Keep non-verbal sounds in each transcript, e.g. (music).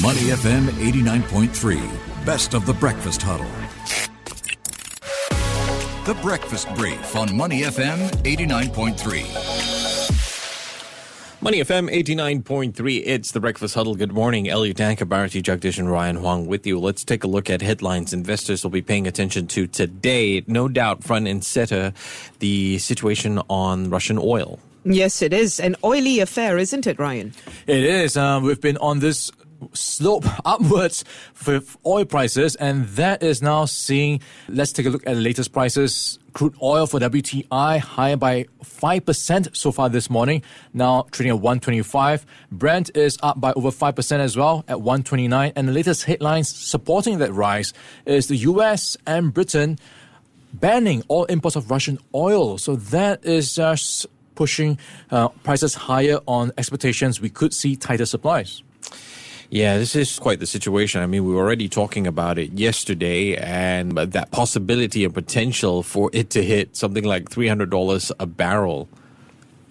Money FM 89.3, best of the breakfast huddle. The Breakfast Brief on Money FM 89.3. Money FM 89.3. It's the Breakfast Huddle. Good morning. Elliot Danker, Bharati Jagdish, and Ryan Huang with you. Let's take a look at headlines investors will be paying attention to today. No doubt, front and center, the situation on Russian oil. Yes, it is. An oily affair, isn't it, Ryan? It is. Uh, we've been on this slope (laughs) upwards for oil prices, and that is now seeing. Let's take a look at the latest prices. Crude oil for WTI higher by 5% so far this morning, now trading at 125. Brent is up by over 5% as well at 129. And the latest headlines supporting that rise is the US and Britain banning all imports of Russian oil. So that is just pushing uh, prices higher on expectations we could see tighter supplies. Yeah, this is quite the situation. I mean, we were already talking about it yesterday and that possibility and potential for it to hit something like $300 a barrel.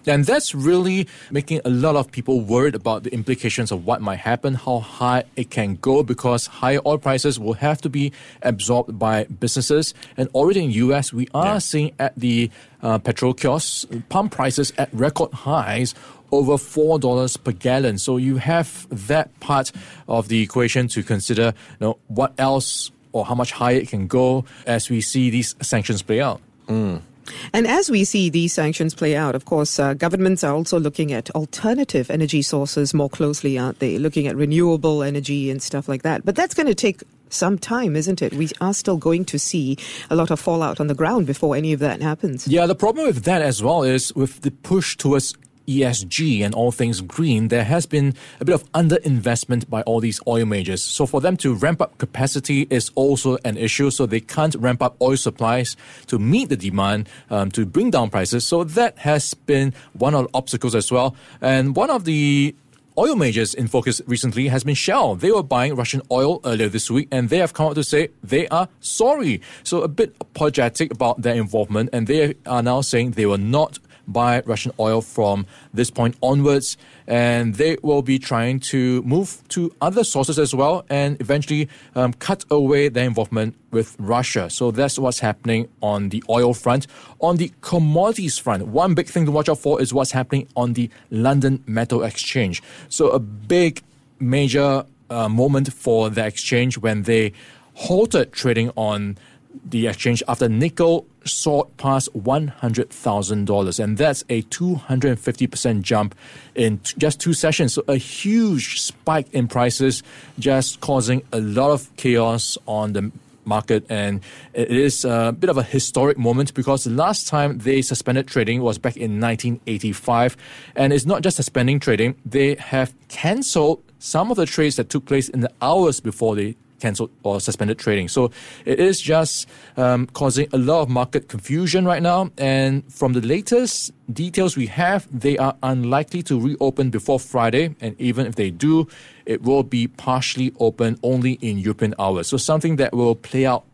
And that's really making a lot of people worried about the implications of what might happen, how high it can go, because higher oil prices will have to be absorbed by businesses. And already in the US, we are yeah. seeing at the uh, petrol kiosks pump prices at record highs over $4 per gallon. So you have that part of the equation to consider, you know, what else or how much higher it can go as we see these sanctions play out. Mm. And as we see these sanctions play out, of course, uh, governments are also looking at alternative energy sources more closely, aren't they? Looking at renewable energy and stuff like that. But that's going to take some time, isn't it? We are still going to see a lot of fallout on the ground before any of that happens. Yeah, the problem with that as well is with the push towards ESG and all things green, there has been a bit of underinvestment by all these oil majors. So for them to ramp up capacity is also an issue. So they can't ramp up oil supplies to meet the demand um, to bring down prices. So that has been one of the obstacles as well. And one of the oil majors in focus recently has been Shell. They were buying Russian oil earlier this week and they have come out to say they are sorry. So a bit apologetic about their involvement and they are now saying they were not buy Russian oil from this point onwards. And they will be trying to move to other sources as well and eventually um, cut away their involvement with Russia. So that's what's happening on the oil front. On the commodities front, one big thing to watch out for is what's happening on the London Metal Exchange. So a big, major uh, moment for the exchange when they halted trading on the exchange after nickel soared past $100,000. And that's a 250% jump in just two sessions. So a huge spike in prices, just causing a lot of chaos on the market and it is a bit of a historic moment because the last time they suspended trading was back in 1985 and it's not just suspending trading they have cancelled some of the trades that took place in the hours before they cancelled or suspended trading. So it is just um, causing a lot of market confusion right now. And from the latest details we have, they are unlikely to reopen before Friday. And even if they do, it will be partially open only in European hours. So something that will play out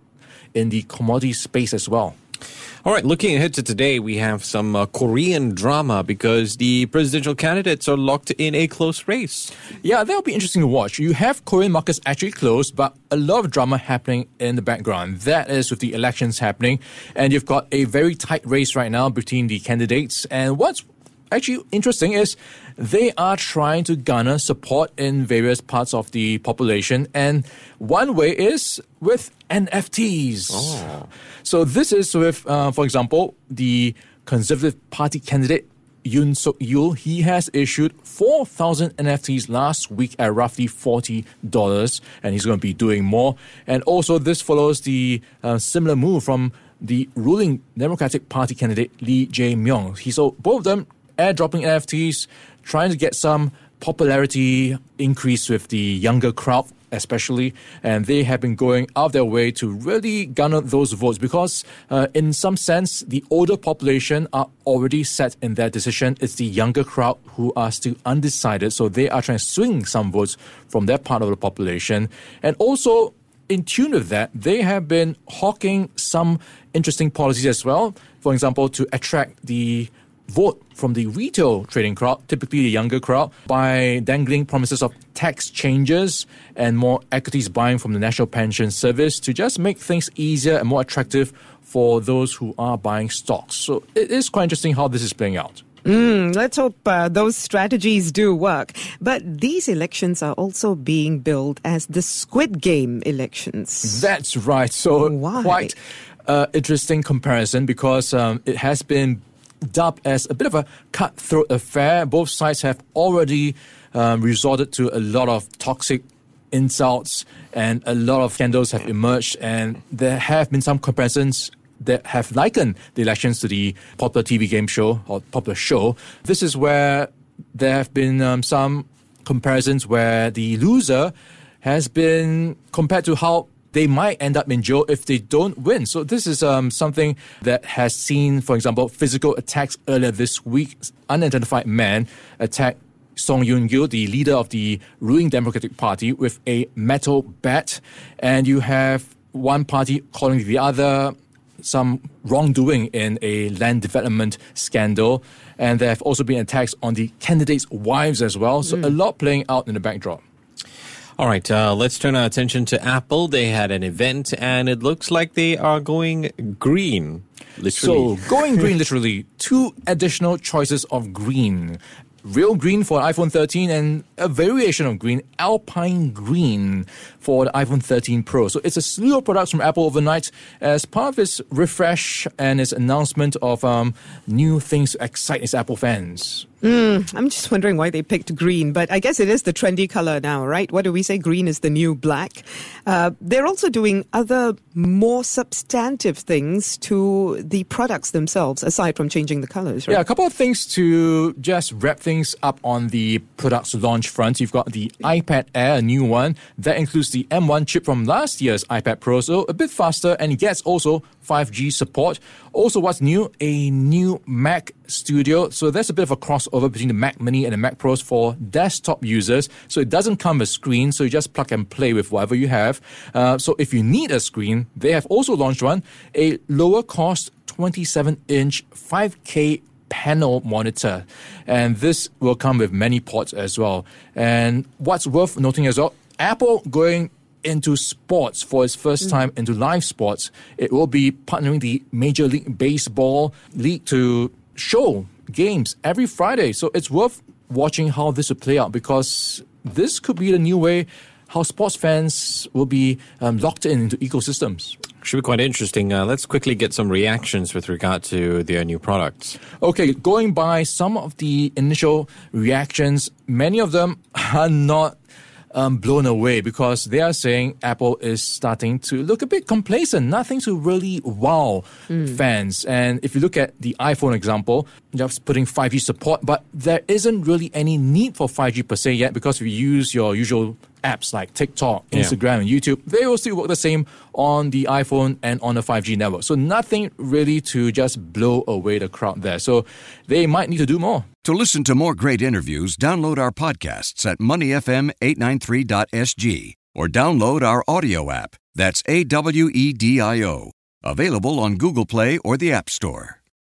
in the commodity space as well. All right, looking ahead to today, we have some uh, Korean drama because the presidential candidates are locked in a close race. Yeah, that'll be interesting to watch. You have Korean markets actually closed, but a lot of drama happening in the background. That is with the elections happening, and you've got a very tight race right now between the candidates. And what's actually interesting is they are trying to garner support in various parts of the population. And one way is with NFTs. Oh. So this is with, uh, for example, the Conservative Party candidate Yoon Suk Yeol. He has issued 4,000 NFTs last week at roughly $40, and he's going to be doing more. And also, this follows the uh, similar move from the ruling Democratic Party candidate Lee Jae-myung. He so both of them airdropping NFTs, trying to get some popularity increase with the younger crowd especially, and they have been going out their way to really garner those votes because, uh, in some sense, the older population are already set in their decision. It's the younger crowd who are still undecided, so they are trying to swing some votes from that part of the population. And also, in tune with that, they have been hawking some interesting policies as well. For example, to attract the vote from the retail trading crowd, typically the younger crowd, by dangling promises of tax changes and more equities buying from the National Pension Service to just make things easier and more attractive for those who are buying stocks. So it is quite interesting how this is playing out. Mm, let's hope uh, those strategies do work. But these elections are also being billed as the Squid Game elections. That's right. So Why? quite uh, interesting comparison because um, it has been dubbed as a bit of a cutthroat affair. Both sides have already um, resorted to a lot of toxic insults and a lot of scandals have emerged and there have been some comparisons that have likened the elections to the popular TV game show or popular show. This is where there have been um, some comparisons where the loser has been compared to how they might end up in jail if they don't win. So this is um, something that has seen, for example, physical attacks earlier this week. Unidentified man attacked Song Young-gil, the leader of the ruling Democratic Party, with a metal bat, and you have one party calling the other some wrongdoing in a land development scandal. And there have also been attacks on the candidates' wives as well. So a lot playing out in the backdrop. All right, uh, let's turn our attention to Apple. They had an event, and it looks like they are going green. Literally. So going green, literally, two additional choices of green. Real green for iPhone 13 and a variation of green, Alpine green for the iPhone 13 Pro. So it's a slew of products from Apple overnight as part of its refresh and its announcement of um, new things to excite its Apple fans. I'm just wondering why they picked green, but I guess it is the trendy color now, right? What do we say? Green is the new black. Uh, they're also doing other more substantive things to the products themselves, aside from changing the colors, right? Yeah, a couple of things to just wrap things up on the products launch front. You've got the iPad Air, a new one that includes the M1 chip from last year's iPad Pro, so a bit faster and gets also 5G support. Also, what's new? A new Mac Studio. So there's a bit of a crossover between the Mac Mini and the Mac Pros for desktop users. So it doesn't come with a screen, so you just plug and play with whatever you have. Uh, so if you need a screen, they have also launched one, a lower cost 27 inch 5K panel monitor. And this will come with many ports as well. And what's worth noting as well, Apple going into sports for its first time into live sports. It will be partnering the Major League Baseball League to show games every Friday. So it's worth watching how this will play out because this could be the new way how sports fans will be um, locked in into ecosystems. Should be quite interesting. Uh, let's quickly get some reactions with regard to their new products. Okay, going by some of the initial reactions, many of them (laughs) are not um, blown away because they are saying Apple is starting to look a bit complacent, nothing to really wow fans. And if you look at the iPhone example, just putting 5G support, but there isn't really any need for 5G per se yet because if you use your usual apps like TikTok, Yeah. Instagram, and YouTube, they will still work the same on the iPhone and on the 5G network. So nothing really to just blow away the crowd there. So they might need to do more. To listen to more great interviews, download our podcasts at moneyfm893.sg or download our audio app. That's A W E D I O. Available on Google Play or the App Store.